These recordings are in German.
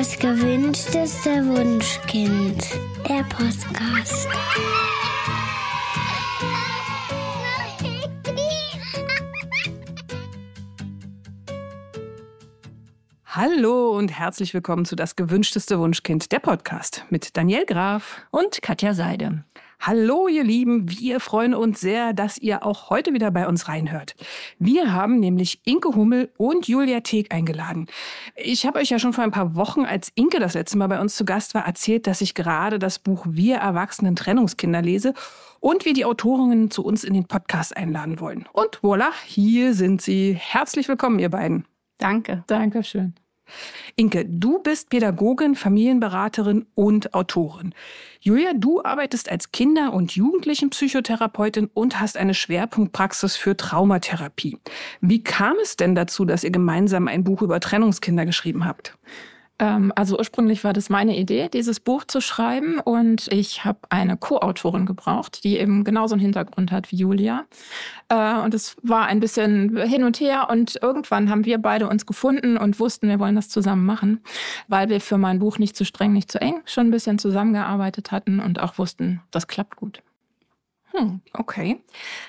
Das gewünschteste Wunschkind. Der Podcast. Hallo und herzlich willkommen zu Das gewünschteste Wunschkind, der Podcast mit Daniel Graf und Katja Seide. Hallo, ihr Lieben. Wir freuen uns sehr, dass ihr auch heute wieder bei uns reinhört. Wir haben nämlich Inke Hummel und Julia Teeg eingeladen. Ich habe euch ja schon vor ein paar Wochen, als Inke das letzte Mal bei uns zu Gast war, erzählt, dass ich gerade das Buch Wir Erwachsenen Trennungskinder lese und wir die Autorinnen zu uns in den Podcast einladen wollen. Und voilà, hier sind sie. Herzlich willkommen, ihr beiden. Danke. Dankeschön. Inke, du bist Pädagogin, Familienberaterin und Autorin. Julia, du arbeitest als Kinder- und Jugendlichenpsychotherapeutin und hast eine Schwerpunktpraxis für Traumatherapie. Wie kam es denn dazu, dass ihr gemeinsam ein Buch über Trennungskinder geschrieben habt? Ähm, also ursprünglich war das meine Idee, dieses Buch zu schreiben. Und ich habe eine Co-Autorin gebraucht, die eben genauso einen Hintergrund hat wie Julia. Äh, und es war ein bisschen hin und her. Und irgendwann haben wir beide uns gefunden und wussten, wir wollen das zusammen machen, weil wir für mein Buch nicht zu streng, nicht zu eng schon ein bisschen zusammengearbeitet hatten und auch wussten, das klappt gut. Hm, okay.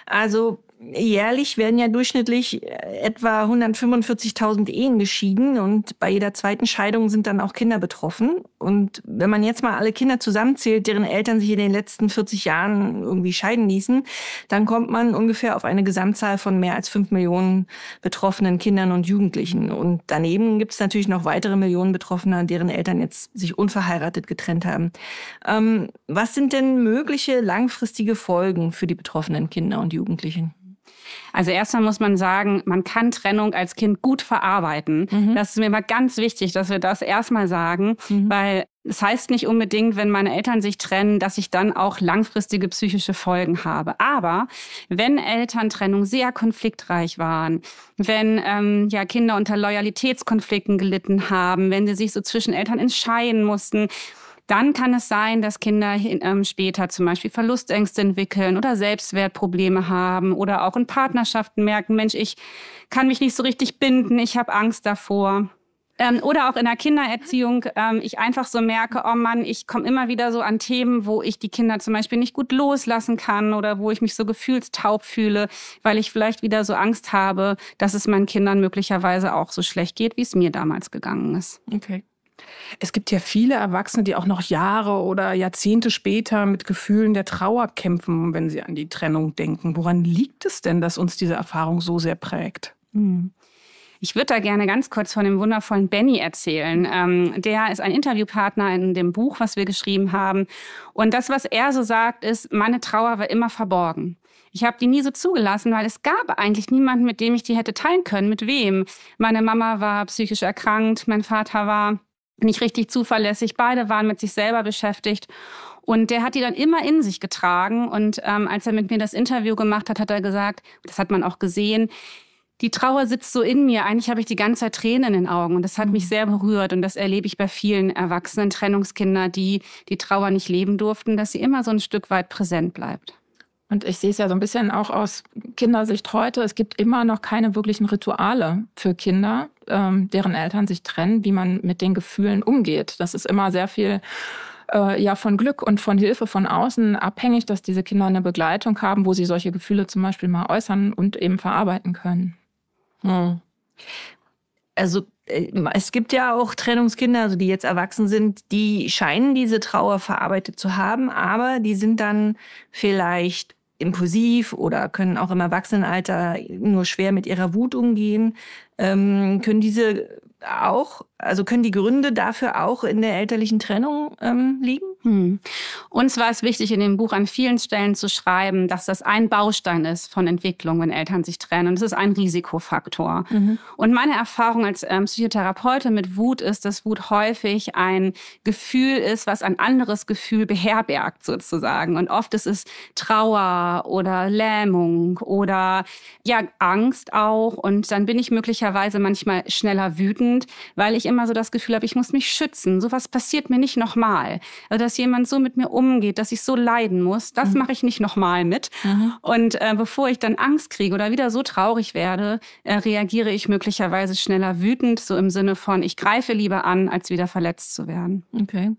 Also jährlich werden ja durchschnittlich äh, etwa 145.000 Ehen geschieden und bei jeder zweiten Scheidung sind dann auch Kinder betroffen. Und wenn man jetzt mal alle Kinder zusammenzählt, deren Eltern sich in den letzten 40 Jahren irgendwie scheiden ließen, dann kommt man ungefähr auf eine Gesamtzahl von mehr als 5 Millionen betroffenen Kindern und Jugendlichen. Und daneben gibt es natürlich noch weitere Millionen Betroffener, deren Eltern jetzt sich unverheiratet getrennt haben. Ähm, was sind denn mögliche langfristige Folgen für die betroffenen Kinder und Jugendlichen? Also erstmal muss man sagen, man kann Trennung als Kind gut verarbeiten. Mhm. Das ist mir immer ganz wichtig, dass wir das erstmal sagen, mhm. weil es heißt nicht unbedingt, wenn meine Eltern sich trennen, dass ich dann auch langfristige psychische Folgen habe. Aber wenn Elterntrennung sehr konfliktreich waren, wenn ähm, ja Kinder unter Loyalitätskonflikten gelitten haben, wenn sie sich so zwischen Eltern entscheiden mussten, dann kann es sein, dass Kinder ähm, später zum Beispiel Verlustängste entwickeln oder Selbstwertprobleme haben oder auch in Partnerschaften merken, Mensch, ich kann mich nicht so richtig binden, ich habe Angst davor. Ähm, oder auch in der Kindererziehung, ähm, ich einfach so merke, oh Mann, ich komme immer wieder so an Themen, wo ich die Kinder zum Beispiel nicht gut loslassen kann oder wo ich mich so gefühlstaub fühle, weil ich vielleicht wieder so Angst habe, dass es meinen Kindern möglicherweise auch so schlecht geht, wie es mir damals gegangen ist. Okay. Es gibt ja viele Erwachsene, die auch noch Jahre oder Jahrzehnte später mit Gefühlen der Trauer kämpfen, wenn sie an die Trennung denken. Woran liegt es denn, dass uns diese Erfahrung so sehr prägt? Hm. Ich würde da gerne ganz kurz von dem wundervollen Benny erzählen. Ähm, der ist ein Interviewpartner in dem Buch, was wir geschrieben haben. Und das, was er so sagt, ist, meine Trauer war immer verborgen. Ich habe die nie so zugelassen, weil es gab eigentlich niemanden, mit dem ich die hätte teilen können. Mit wem? Meine Mama war psychisch erkrankt, mein Vater war nicht richtig zuverlässig. Beide waren mit sich selber beschäftigt. Und der hat die dann immer in sich getragen. Und ähm, als er mit mir das Interview gemacht hat, hat er gesagt, das hat man auch gesehen, die Trauer sitzt so in mir. Eigentlich habe ich die ganze Zeit Tränen in den Augen. Und das hat mich mhm. sehr berührt. Und das erlebe ich bei vielen erwachsenen Trennungskinder, die die Trauer nicht leben durften, dass sie immer so ein Stück weit präsent bleibt. Und ich sehe es ja so ein bisschen auch aus Kindersicht heute. Es gibt immer noch keine wirklichen Rituale für Kinder, ähm, deren Eltern sich trennen, wie man mit den Gefühlen umgeht. Das ist immer sehr viel äh, ja von Glück und von Hilfe von außen abhängig, dass diese Kinder eine Begleitung haben, wo sie solche Gefühle zum Beispiel mal äußern und eben verarbeiten können. Hm. Also äh, es gibt ja auch Trennungskinder, also die jetzt erwachsen sind, die scheinen diese Trauer verarbeitet zu haben, aber die sind dann vielleicht impulsiv oder können auch im Erwachsenenalter nur schwer mit ihrer Wut umgehen, ähm, können diese auch, also können die Gründe dafür auch in der elterlichen Trennung ähm, liegen? Hm. Uns war es wichtig, in dem Buch an vielen Stellen zu schreiben, dass das ein Baustein ist von Entwicklung, wenn Eltern sich trennen. Und es ist ein Risikofaktor. Mhm. Und meine Erfahrung als ähm, Psychotherapeutin mit Wut ist, dass Wut häufig ein Gefühl ist, was ein anderes Gefühl beherbergt sozusagen. Und oft ist es Trauer oder Lähmung oder ja Angst auch. Und dann bin ich möglicherweise manchmal schneller wütend wütend, weil ich immer so das Gefühl habe, ich muss mich schützen. Sowas passiert mir nicht nochmal. Also, dass jemand so mit mir umgeht, dass ich so leiden muss, das mhm. mache ich nicht nochmal mit. Mhm. Und äh, bevor ich dann Angst kriege oder wieder so traurig werde, äh, reagiere ich möglicherweise schneller wütend, so im Sinne von, ich greife lieber an, als wieder verletzt zu werden. Okay.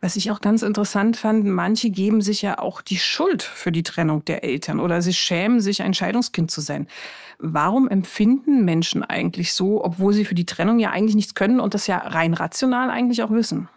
Was ich auch ganz interessant fand, manche geben sich ja auch die Schuld für die Trennung der Eltern oder sie schämen sich, ein Scheidungskind zu sein. Warum empfinden Menschen eigentlich so, obwohl sie für die Trennung ja eigentlich nichts können und das ja rein rational eigentlich auch wissen?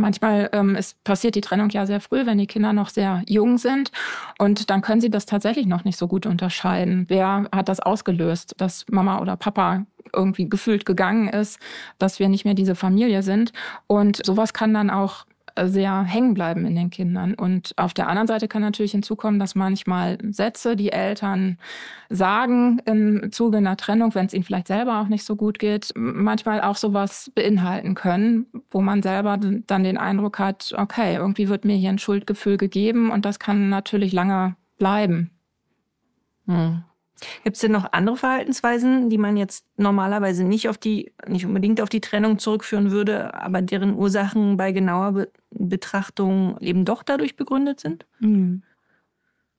Manchmal ähm, es passiert die Trennung ja sehr früh, wenn die Kinder noch sehr jung sind. Und dann können sie das tatsächlich noch nicht so gut unterscheiden. Wer hat das ausgelöst, dass Mama oder Papa irgendwie gefühlt gegangen ist, dass wir nicht mehr diese Familie sind. Und sowas kann dann auch sehr hängen bleiben in den Kindern. Und auf der anderen Seite kann natürlich hinzukommen, dass manchmal Sätze, die Eltern sagen im Zuge einer Trennung, wenn es ihnen vielleicht selber auch nicht so gut geht, manchmal auch sowas beinhalten können, wo man selber dann den Eindruck hat, okay, irgendwie wird mir hier ein Schuldgefühl gegeben und das kann natürlich lange bleiben. Hm. Gibt es denn noch andere Verhaltensweisen, die man jetzt normalerweise nicht auf die, nicht unbedingt auf die Trennung zurückführen würde, aber deren Ursachen bei genauer Be Betrachtung eben doch dadurch begründet sind? Mhm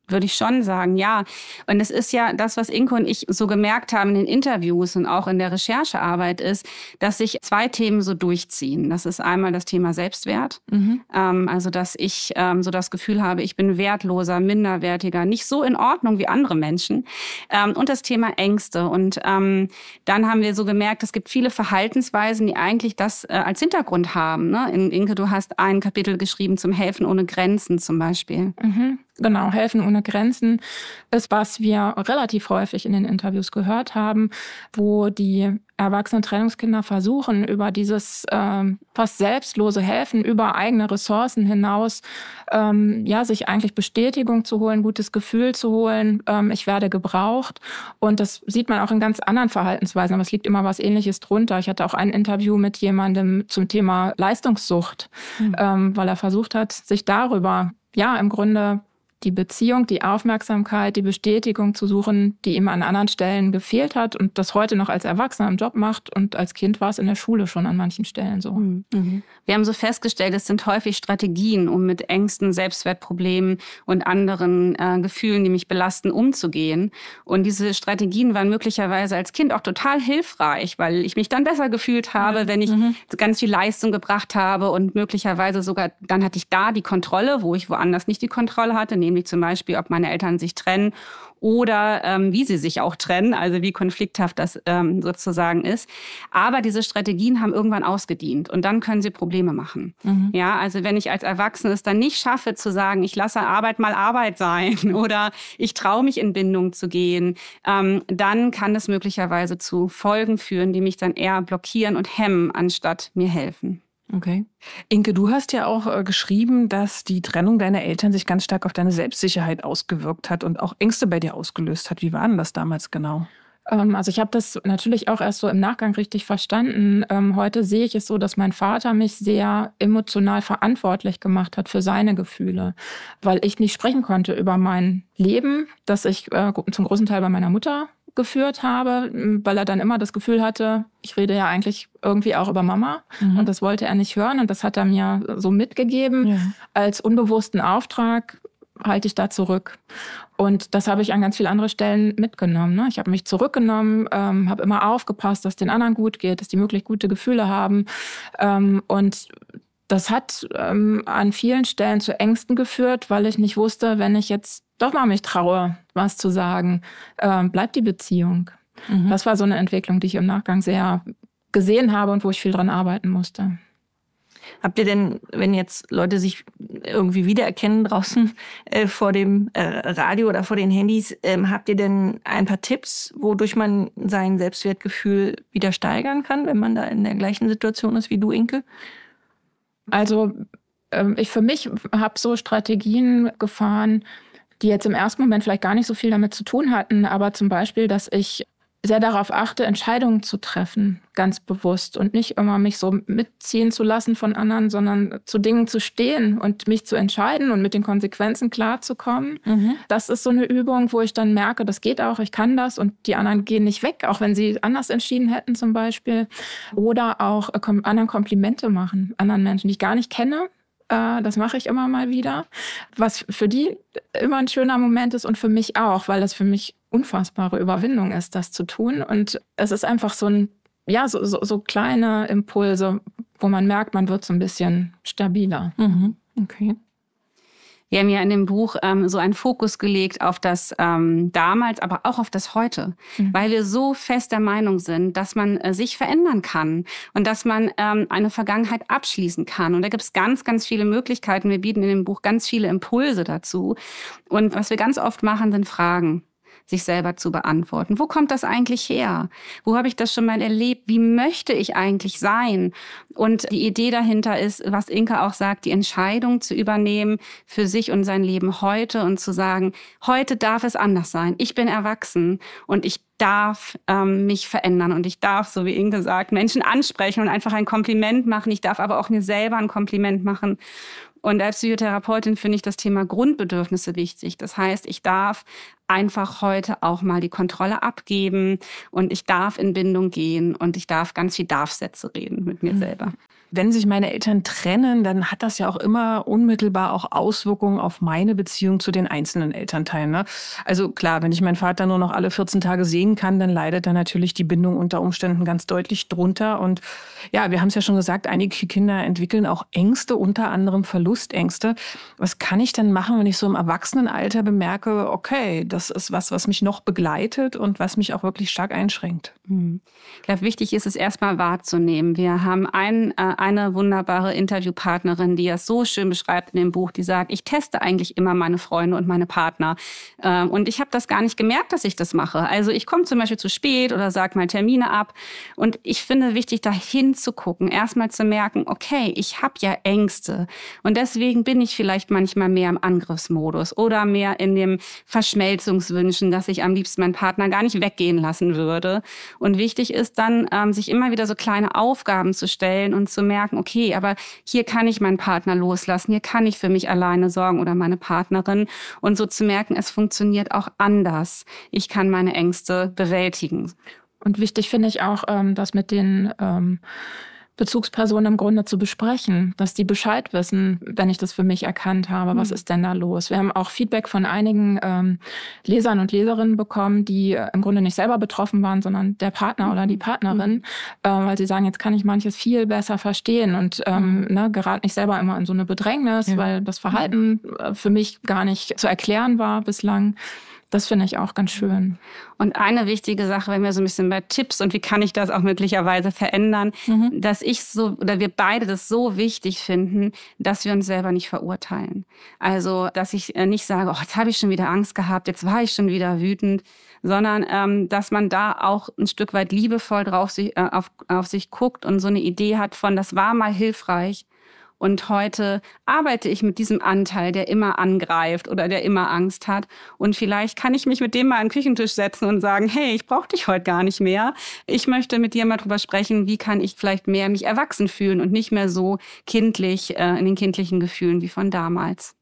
würde ich schon sagen, ja. Und es ist ja das, was Inko und ich so gemerkt haben in den Interviews und auch in der Recherchearbeit ist, dass sich zwei Themen so durchziehen. Das ist einmal das Thema Selbstwert. Mhm. Ähm, also, dass ich ähm, so das Gefühl habe, ich bin wertloser, minderwertiger, nicht so in Ordnung wie andere Menschen. Ähm, und das Thema Ängste. Und ähm, dann haben wir so gemerkt, es gibt viele Verhaltensweisen, die eigentlich das äh, als Hintergrund haben. Ne? In, Inke, du hast ein Kapitel geschrieben zum Helfen ohne Grenzen zum Beispiel. Mhm. Genau, Helfen ohne Grenzen ist, was wir relativ häufig in den Interviews gehört haben, wo die erwachsenen Trennungskinder versuchen, über dieses ähm, fast selbstlose Helfen, über eigene Ressourcen hinaus, ähm, ja, sich eigentlich Bestätigung zu holen, gutes Gefühl zu holen, ähm, ich werde gebraucht. Und das sieht man auch in ganz anderen Verhaltensweisen, aber es liegt immer was Ähnliches drunter. Ich hatte auch ein Interview mit jemandem zum Thema Leistungssucht, mhm. ähm, weil er versucht hat, sich darüber ja, im Grunde die Beziehung, die Aufmerksamkeit, die Bestätigung zu suchen, die ihm an anderen Stellen gefehlt hat und das heute noch als Erwachsener im Job macht und als Kind war es in der Schule schon an manchen Stellen so. Mhm. mhm. Wir haben so festgestellt, es sind häufig Strategien, um mit Ängsten, Selbstwertproblemen und anderen äh, Gefühlen, die mich belasten, umzugehen. Und diese Strategien waren möglicherweise als Kind auch total hilfreich, weil ich mich dann besser gefühlt habe, wenn ich mhm. ganz viel Leistung gebracht habe und möglicherweise sogar, dann hatte ich da die Kontrolle, wo ich woanders nicht die Kontrolle hatte, nämlich zum Beispiel, ob meine Eltern sich trennen oder ähm, wie sie sich auch trennen, also wie konflikthaft das ähm, sozusagen ist. Aber diese Strategien haben irgendwann ausgedient und dann können sie Probleme machen. Mhm. Ja, also wenn ich als Erwachsene es dann nicht schaffe zu sagen, ich lasse Arbeit mal Arbeit sein oder ich traue mich in Bindung zu gehen, ähm, dann kann es möglicherweise zu Folgen führen, die mich dann eher blockieren und hemmen, anstatt mir helfen. Okay. Inke, du hast ja auch äh, geschrieben, dass die Trennung deiner Eltern sich ganz stark auf deine Selbstsicherheit ausgewirkt hat und auch Ängste bei dir ausgelöst hat. Wie war denn das damals genau? Ähm, also ich habe das natürlich auch erst so im Nachgang richtig verstanden. Ähm, heute sehe ich es so, dass mein Vater mich sehr emotional verantwortlich gemacht hat für seine Gefühle, weil ich nicht sprechen konnte über mein Leben, das ich äh, zum großen Teil bei meiner Mutter geführt habe, weil er dann immer das Gefühl hatte, ich rede ja eigentlich irgendwie auch über Mama mhm. und das wollte er nicht hören und das hat er mir so mitgegeben ja. als unbewussten Auftrag halte ich da zurück. Und das habe ich an ganz vielen anderen Stellen mitgenommen. Ne? Ich habe mich zurückgenommen, ähm, habe immer aufgepasst, dass den anderen gut geht, dass die möglich gute Gefühle haben. Ähm, und das hat ähm, an vielen Stellen zu Ängsten geführt, weil ich nicht wusste, wenn ich jetzt doch mal mich traue, was zu sagen, äh, bleibt die Beziehung. Mhm. Das war so eine Entwicklung, die ich im Nachgang sehr gesehen habe und wo ich viel dran arbeiten musste. Habt ihr denn, wenn jetzt Leute sich irgendwie wiedererkennen draußen äh, vor dem äh, Radio oder vor den Handys, ähm, habt ihr denn ein paar Tipps, wodurch man sein Selbstwertgefühl wieder steigern kann, wenn man da in der gleichen Situation ist wie du, Inke? Also ähm, ich für mich habe so Strategien gefahren, die jetzt im ersten Moment vielleicht gar nicht so viel damit zu tun hatten, aber zum Beispiel, dass ich sehr darauf achte, Entscheidungen zu treffen, ganz bewusst und nicht immer mich so mitziehen zu lassen von anderen, sondern zu Dingen zu stehen und mich zu entscheiden und mit den Konsequenzen klarzukommen. Mhm. Das ist so eine Übung, wo ich dann merke, das geht auch, ich kann das und die anderen gehen nicht weg, auch wenn sie anders entschieden hätten zum Beispiel. Oder auch äh, anderen Komplimente machen, anderen Menschen, die ich gar nicht kenne, äh, das mache ich immer mal wieder. Was für die immer ein schöner Moment ist und für mich auch, weil das für mich unfassbare Überwindung ist, das zu tun. Und es ist einfach so ein, ja, so, so, so kleine Impulse, wo man merkt, man wird so ein bisschen stabiler. Mhm. Okay. Wir haben ja in dem Buch ähm, so einen Fokus gelegt auf das ähm, damals, aber auch auf das heute, mhm. weil wir so fest der Meinung sind, dass man äh, sich verändern kann und dass man ähm, eine Vergangenheit abschließen kann. Und da gibt es ganz, ganz viele Möglichkeiten. Wir bieten in dem Buch ganz viele Impulse dazu. Und was wir ganz oft machen, sind Fragen sich selber zu beantworten. Wo kommt das eigentlich her? Wo habe ich das schon mal erlebt? Wie möchte ich eigentlich sein? Und die Idee dahinter ist, was Inka auch sagt, die Entscheidung zu übernehmen für sich und sein Leben heute und zu sagen, heute darf es anders sein. Ich bin erwachsen und ich darf ähm, mich verändern und ich darf, so wie Inke sagt, Menschen ansprechen und einfach ein Kompliment machen. Ich darf aber auch mir selber ein Kompliment machen. Und als Psychotherapeutin finde ich das Thema Grundbedürfnisse wichtig. Das heißt, ich darf einfach heute auch mal die Kontrolle abgeben und ich darf in Bindung gehen und ich darf ganz viel Darfsätze reden mit mir mhm. selber wenn sich meine Eltern trennen, dann hat das ja auch immer unmittelbar auch Auswirkungen auf meine Beziehung zu den einzelnen Elternteilen. Ne? Also klar, wenn ich meinen Vater nur noch alle 14 Tage sehen kann, dann leidet da natürlich die Bindung unter Umständen ganz deutlich drunter. Und ja, wir haben es ja schon gesagt, einige Kinder entwickeln auch Ängste, unter anderem Verlustängste. Was kann ich denn machen, wenn ich so im Erwachsenenalter bemerke, okay, das ist was, was mich noch begleitet und was mich auch wirklich stark einschränkt? Hm. Ich glaube, wichtig ist es erstmal wahrzunehmen. Wir haben ein, äh, eine wunderbare Interviewpartnerin, die das so schön beschreibt in dem Buch, die sagt, ich teste eigentlich immer meine Freunde und meine Partner. Ähm, und ich habe das gar nicht gemerkt, dass ich das mache. Also ich komme zum Beispiel zu spät oder sage mal Termine ab. Und ich finde wichtig, da hinzugucken, erstmal zu merken, okay, ich habe ja Ängste. Und deswegen bin ich vielleicht manchmal mehr im Angriffsmodus oder mehr in dem Verschmelzungswünschen, dass ich am liebsten meinen Partner gar nicht weggehen lassen würde. Und wichtig ist dann, ähm, sich immer wieder so kleine Aufgaben zu stellen und zu merken, okay, aber hier kann ich meinen Partner loslassen, hier kann ich für mich alleine sorgen oder meine Partnerin. Und so zu merken, es funktioniert auch anders. Ich kann meine Ängste bewältigen. Und wichtig finde ich auch, ähm, dass mit den ähm, Bezugspersonen im Grunde zu besprechen, dass die Bescheid wissen, wenn ich das für mich erkannt habe, mhm. was ist denn da los. Wir haben auch Feedback von einigen ähm, Lesern und Leserinnen bekommen, die äh, im Grunde nicht selber betroffen waren, sondern der Partner oder die Partnerin, mhm. äh, weil sie sagen, jetzt kann ich manches viel besser verstehen und ähm, mhm. ne, gerate nicht selber immer in so eine Bedrängnis, ja. weil das Verhalten äh, für mich gar nicht zu erklären war bislang. Das finde ich auch ganz schön. Und eine wichtige Sache, wenn wir so ein bisschen bei Tipps und wie kann ich das auch möglicherweise verändern, mhm. dass ich so oder wir beide das so wichtig finden, dass wir uns selber nicht verurteilen. Also, dass ich äh, nicht sage, oh, jetzt habe ich schon wieder Angst gehabt, jetzt war ich schon wieder wütend, sondern ähm, dass man da auch ein Stück weit liebevoll drauf äh, auf, auf sich guckt und so eine Idee hat von, das war mal hilfreich und heute arbeite ich mit diesem Anteil, der immer angreift oder der immer Angst hat. Und vielleicht kann ich mich mit dem mal an den Küchentisch setzen und sagen, hey, ich brauche dich heute gar nicht mehr. Ich möchte mit dir mal drüber sprechen, wie kann ich vielleicht mehr mich erwachsen fühlen und nicht mehr so kindlich äh, in den kindlichen Gefühlen wie von damals.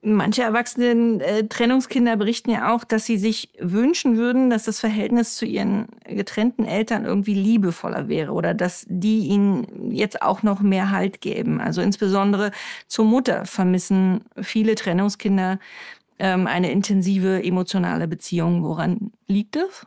Manche erwachsenen äh, Trennungskinder berichten ja auch, dass sie sich wünschen würden, dass das Verhältnis zu ihren getrennten Eltern irgendwie liebevoller wäre oder dass die ihnen jetzt auch noch mehr Halt geben. Also insbesondere zur Mutter vermissen viele Trennungskinder ähm, eine intensive emotionale Beziehung. Woran liegt es?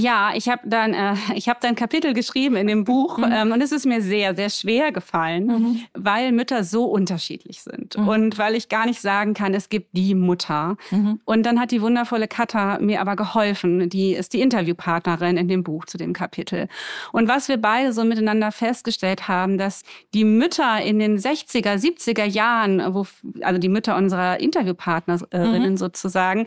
Ja, ich habe dann, äh, ich habe dann Kapitel geschrieben in dem Buch mhm. ähm, und es ist mir sehr, sehr schwer gefallen, mhm. weil Mütter so unterschiedlich sind mhm. und weil ich gar nicht sagen kann, es gibt die Mutter. Mhm. Und dann hat die wundervolle Katha mir aber geholfen. Die ist die Interviewpartnerin in dem Buch zu dem Kapitel. Und was wir beide so miteinander festgestellt haben, dass die Mütter in den 60er, 70er Jahren, wo, also die Mütter unserer Interviewpartnerinnen mhm. sozusagen,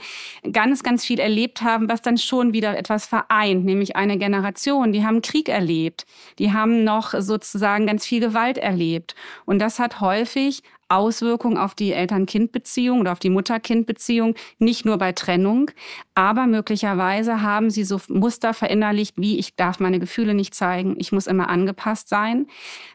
ganz, ganz viel erlebt haben, was dann schon wieder etwas ver vereint, nämlich eine Generation, die haben Krieg erlebt, die haben noch sozusagen ganz viel Gewalt erlebt. Und das hat häufig Auswirkungen auf die Eltern-Kind-Beziehung oder auf die Mutter-Kind-Beziehung, nicht nur bei Trennung, aber möglicherweise haben sie so Muster verinnerlicht, wie ich darf meine Gefühle nicht zeigen, ich muss immer angepasst sein,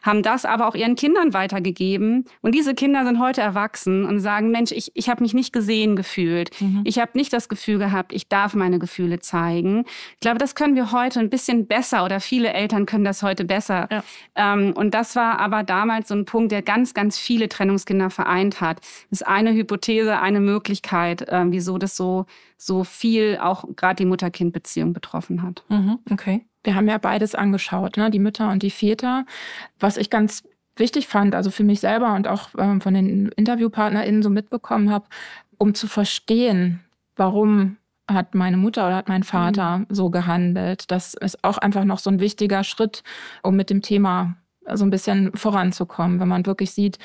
haben das aber auch ihren Kindern weitergegeben. Und diese Kinder sind heute erwachsen und sagen, Mensch, ich, ich habe mich nicht gesehen gefühlt. Mhm. Ich habe nicht das Gefühl gehabt, ich darf meine Gefühle zeigen. Ich glaube, das können wir heute ein bisschen besser oder viele Eltern können das heute besser. Ja. Ähm, und das war aber damals so ein Punkt, der ganz, ganz viele Trennungskinder vereint hat. Das ist eine Hypothese, eine Möglichkeit, äh, wieso das so, so viel auch gerade die Mutter-Kind-Beziehung betroffen hat. Mhm, okay. Wir haben ja beides angeschaut, ne? die Mütter und die Väter. Was ich ganz wichtig fand, also für mich selber und auch ähm, von den InterviewpartnerInnen so mitbekommen habe, um zu verstehen, warum hat meine Mutter oder hat mein Vater mhm. so gehandelt. Das ist auch einfach noch so ein wichtiger Schritt, um mit dem Thema so ein bisschen voranzukommen, wenn man wirklich sieht,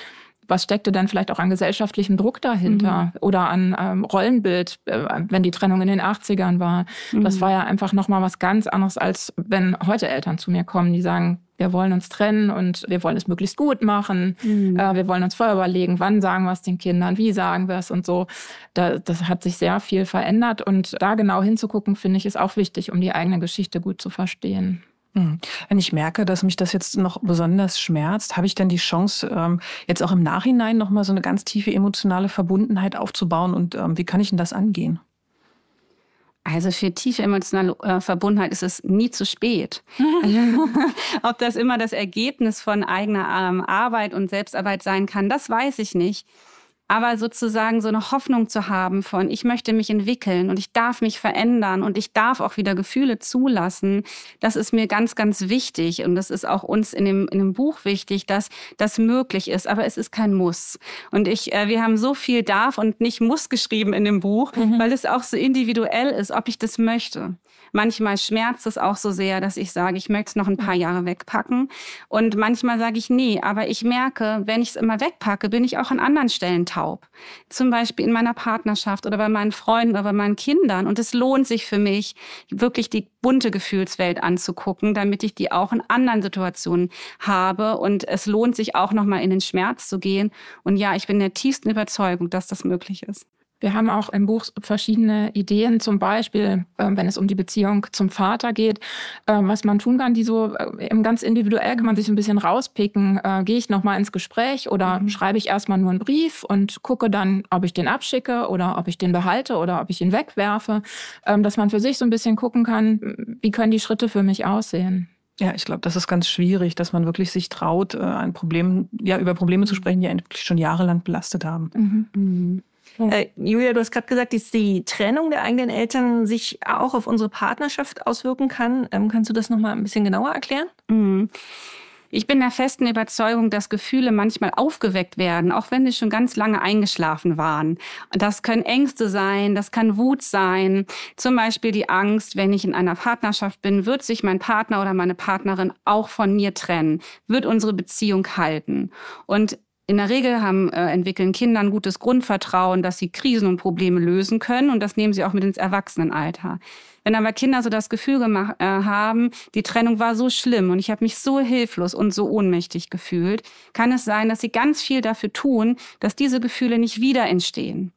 was steckte denn vielleicht auch an gesellschaftlichem Druck dahinter mhm. oder an ähm, Rollenbild, äh, wenn die Trennung in den 80ern war. Mhm. Das war ja einfach nochmal was ganz anderes, als wenn heute Eltern zu mir kommen, die sagen, wir wollen uns trennen und wir wollen es möglichst gut machen. Mhm. Äh, wir wollen uns vorher überlegen, wann sagen wir es den Kindern, wie sagen wir es und so. Da, das hat sich sehr viel verändert und da genau hinzugucken, finde ich, ist auch wichtig, um die eigene Geschichte gut zu verstehen. Hm. Wenn ich merke, dass mich das jetzt noch besonders schmerzt, habe ich dann die Chance, ähm, jetzt auch im Nachhinein nochmal so eine ganz tiefe emotionale Verbundenheit aufzubauen und ähm, wie kann ich denn das angehen? Also für tiefe emotionale äh, Verbundenheit ist es nie zu spät. Ob das immer das Ergebnis von eigener ähm, Arbeit und Selbstarbeit sein kann, das weiß ich nicht. Aber sozusagen so eine Hoffnung zu haben von, ich möchte mich entwickeln und ich darf mich verändern und ich darf auch wieder Gefühle zulassen, das ist mir ganz, ganz wichtig. Und das ist auch uns in dem, in dem Buch wichtig, dass das möglich ist. Aber es ist kein Muss. Und ich, äh, wir haben so viel darf und nicht muss geschrieben in dem Buch, mhm. weil es auch so individuell ist, ob ich das möchte. Manchmal schmerzt es auch so sehr, dass ich sage, ich möchte es noch ein paar Jahre wegpacken. Und manchmal sage ich, nee, aber ich merke, wenn ich es immer wegpacke, bin ich auch an anderen Stellen taub. Zum Beispiel in meiner Partnerschaft oder bei meinen Freunden oder bei meinen Kindern. Und es lohnt sich für mich, wirklich die bunte Gefühlswelt anzugucken, damit ich die auch in anderen Situationen habe. Und es lohnt sich auch nochmal in den Schmerz zu gehen. Und ja, ich bin der tiefsten Überzeugung, dass das möglich ist. Wir haben auch im Buch verschiedene Ideen, zum Beispiel, äh, wenn es um die Beziehung zum Vater geht, äh, was man tun kann, die so äh, ganz individuell kann man sich ein bisschen rauspicken. Gehe ich nochmal ins Gespräch oder mhm. schreibe ich erstmal nur einen Brief und gucke dann, ob ich den abschicke oder ob ich den behalte oder ob ich ihn wegwerfe, ähm, dass man für sich so ein bisschen gucken kann, wie können die Schritte für mich aussehen. Ja, ich glaube, das ist ganz schwierig, dass man wirklich sich traut, ein Problem, ja, über Probleme zu sprechen, die einen schon jahrelang belastet haben. Mhm. Mhm. Äh, Julia, du hast gerade gesagt, dass die Trennung der eigenen Eltern sich auch auf unsere Partnerschaft auswirken kann. Ähm, kannst du das nochmal ein bisschen genauer erklären? Mhm. Ich bin der festen Überzeugung, dass Gefühle manchmal aufgeweckt werden, auch wenn sie schon ganz lange eingeschlafen waren. Das können Ängste sein, das kann Wut sein. Zum Beispiel die Angst, wenn ich in einer Partnerschaft bin, wird sich mein Partner oder meine Partnerin auch von mir trennen, wird unsere Beziehung halten. Und in der Regel haben, äh, entwickeln Kinder ein gutes Grundvertrauen, dass sie Krisen und Probleme lösen können und das nehmen sie auch mit ins Erwachsenenalter. Wenn aber Kinder so das Gefühl gemacht, äh, haben, die Trennung war so schlimm und ich habe mich so hilflos und so ohnmächtig gefühlt, kann es sein, dass sie ganz viel dafür tun, dass diese Gefühle nicht wieder entstehen.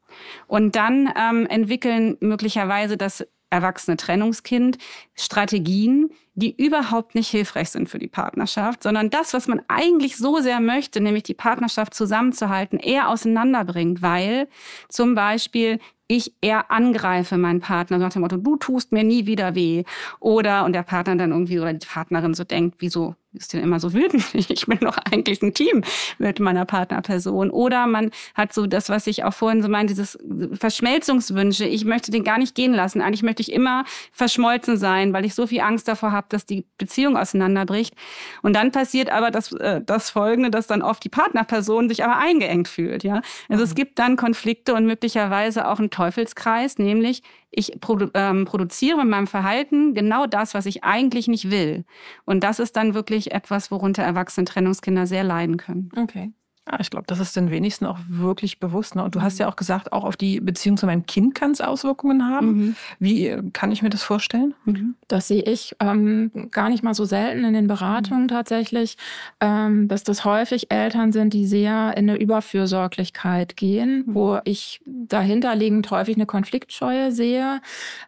Und dann ähm, entwickeln möglicherweise das erwachsene Trennungskind Strategien, die überhaupt nicht hilfreich sind für die Partnerschaft, sondern das, was man eigentlich so sehr möchte, nämlich die Partnerschaft zusammenzuhalten, eher auseinanderbringt, weil zum Beispiel ich eher angreife meinen Partner nach dem Motto, du tust mir nie wieder weh. Oder, und der Partner dann irgendwie oder die Partnerin so denkt, wieso ist denn immer so wütend? Ich bin doch eigentlich ein Team mit meiner Partnerperson. Oder man hat so das, was ich auch vorhin so meine, dieses Verschmelzungswünsche. Ich möchte den gar nicht gehen lassen. Eigentlich möchte ich immer verschmolzen sein, weil ich so viel Angst davor habe, dass die Beziehung auseinanderbricht. Und dann passiert aber das, äh, das Folgende, dass dann oft die Partnerperson sich aber eingeengt fühlt. Ja, also mhm. es gibt dann Konflikte und möglicherweise auch einen Teufelskreis, nämlich ich produ ähm, produziere mit meinem Verhalten genau das, was ich eigentlich nicht will. Und das ist dann wirklich etwas, worunter erwachsene Trennungskinder sehr leiden können. Okay. Ja, ich glaube, das ist den wenigsten auch wirklich bewusst. Ne? Und du hast ja auch gesagt, auch auf die Beziehung zu meinem Kind kann es Auswirkungen haben. Mhm. Wie äh, kann ich mir das vorstellen? Mhm. Das sehe ich ähm, gar nicht mal so selten in den Beratungen mhm. tatsächlich, ähm, dass das häufig Eltern sind, die sehr in eine Überfürsorglichkeit gehen, mhm. wo ich dahinterliegend häufig eine Konfliktscheue sehe.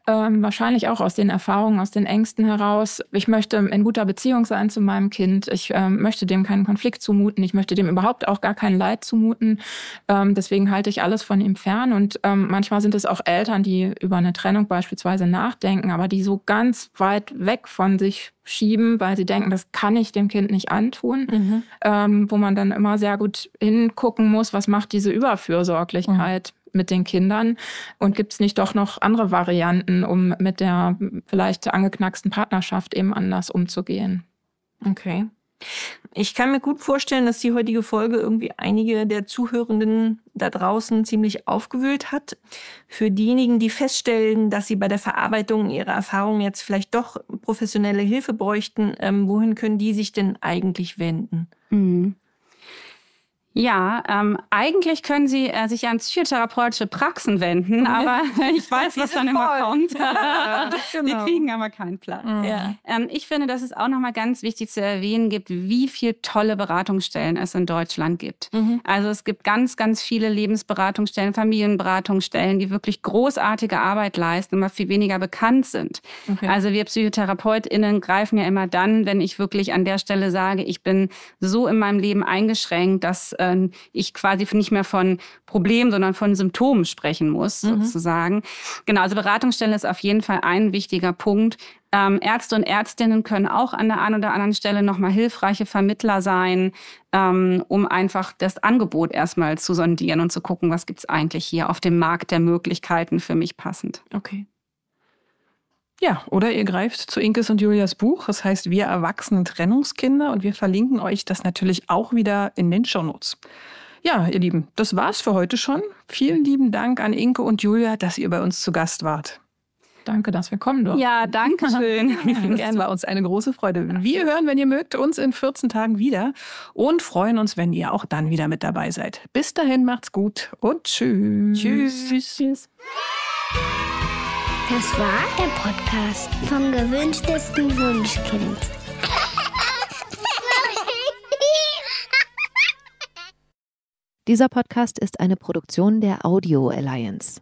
Ähm, wahrscheinlich auch aus den Erfahrungen, aus den Ängsten heraus. Ich möchte in guter Beziehung sein zu meinem Kind. Ich ähm, möchte dem keinen Konflikt zumuten. Ich möchte dem überhaupt auch gar gar kein Leid zumuten. Ähm, deswegen halte ich alles von ihm fern. Und ähm, manchmal sind es auch Eltern, die über eine Trennung beispielsweise nachdenken, aber die so ganz weit weg von sich schieben, weil sie denken, das kann ich dem Kind nicht antun. Mhm. Ähm, wo man dann immer sehr gut hingucken muss, was macht diese Überfürsorglichkeit. Mhm mit den Kindern? Und gibt es nicht doch noch andere Varianten, um mit der vielleicht angeknacksten Partnerschaft eben anders umzugehen? Okay. Ich kann mir gut vorstellen, dass die heutige Folge irgendwie einige der Zuhörenden da draußen ziemlich aufgewühlt hat. Für diejenigen, die feststellen, dass sie bei der Verarbeitung ihrer Erfahrungen jetzt vielleicht doch professionelle Hilfe bräuchten, ähm, wohin können die sich denn eigentlich wenden? Mhm. Ja, ähm, eigentlich können Sie äh, sich an psychotherapeutische Praxen wenden, aber ich weiß, was dann immer kommt. genau. Wir kriegen aber keinen Platz. Mhm. Ja. Ähm, ich finde, dass es auch nochmal ganz wichtig zu erwähnen gibt, wie viele tolle Beratungsstellen es in Deutschland gibt. Mhm. Also es gibt ganz, ganz viele Lebensberatungsstellen, Familienberatungsstellen, die wirklich großartige Arbeit leisten, aber viel weniger bekannt sind. Okay. Also wir PsychotherapeutInnen greifen ja immer dann, wenn ich wirklich an der Stelle sage, ich bin so in meinem Leben eingeschränkt, dass äh, ich quasi nicht mehr von Problemen, sondern von Symptomen sprechen muss, mhm. sozusagen. Genau, also Beratungsstelle ist auf jeden Fall ein wichtiger Punkt. Ähm, Ärzte und Ärztinnen können auch an der einen oder anderen Stelle nochmal hilfreiche Vermittler sein, ähm, um einfach das Angebot erstmal zu sondieren und zu gucken, was gibt's eigentlich hier auf dem Markt der Möglichkeiten für mich passend. Okay. Ja, oder ihr greift zu Inkes und Julias Buch. Das heißt Wir erwachsenen Trennungskinder. Und wir verlinken euch das natürlich auch wieder in den Shownotes. Ja, ihr Lieben, das war's für heute schon. Vielen lieben Dank an Inke und Julia, dass ihr bei uns zu Gast wart. Danke, dass wir kommen durften. Ja, danke schön. Es war uns eine große Freude. Wir hören, wenn ihr mögt, uns in 14 Tagen wieder und freuen uns, wenn ihr auch dann wieder mit dabei seid. Bis dahin, macht's gut und tschüss. Tschüss. tschüss. Das war der Podcast vom gewünschtesten Wunschkind. Dieser Podcast ist eine Produktion der Audio Alliance.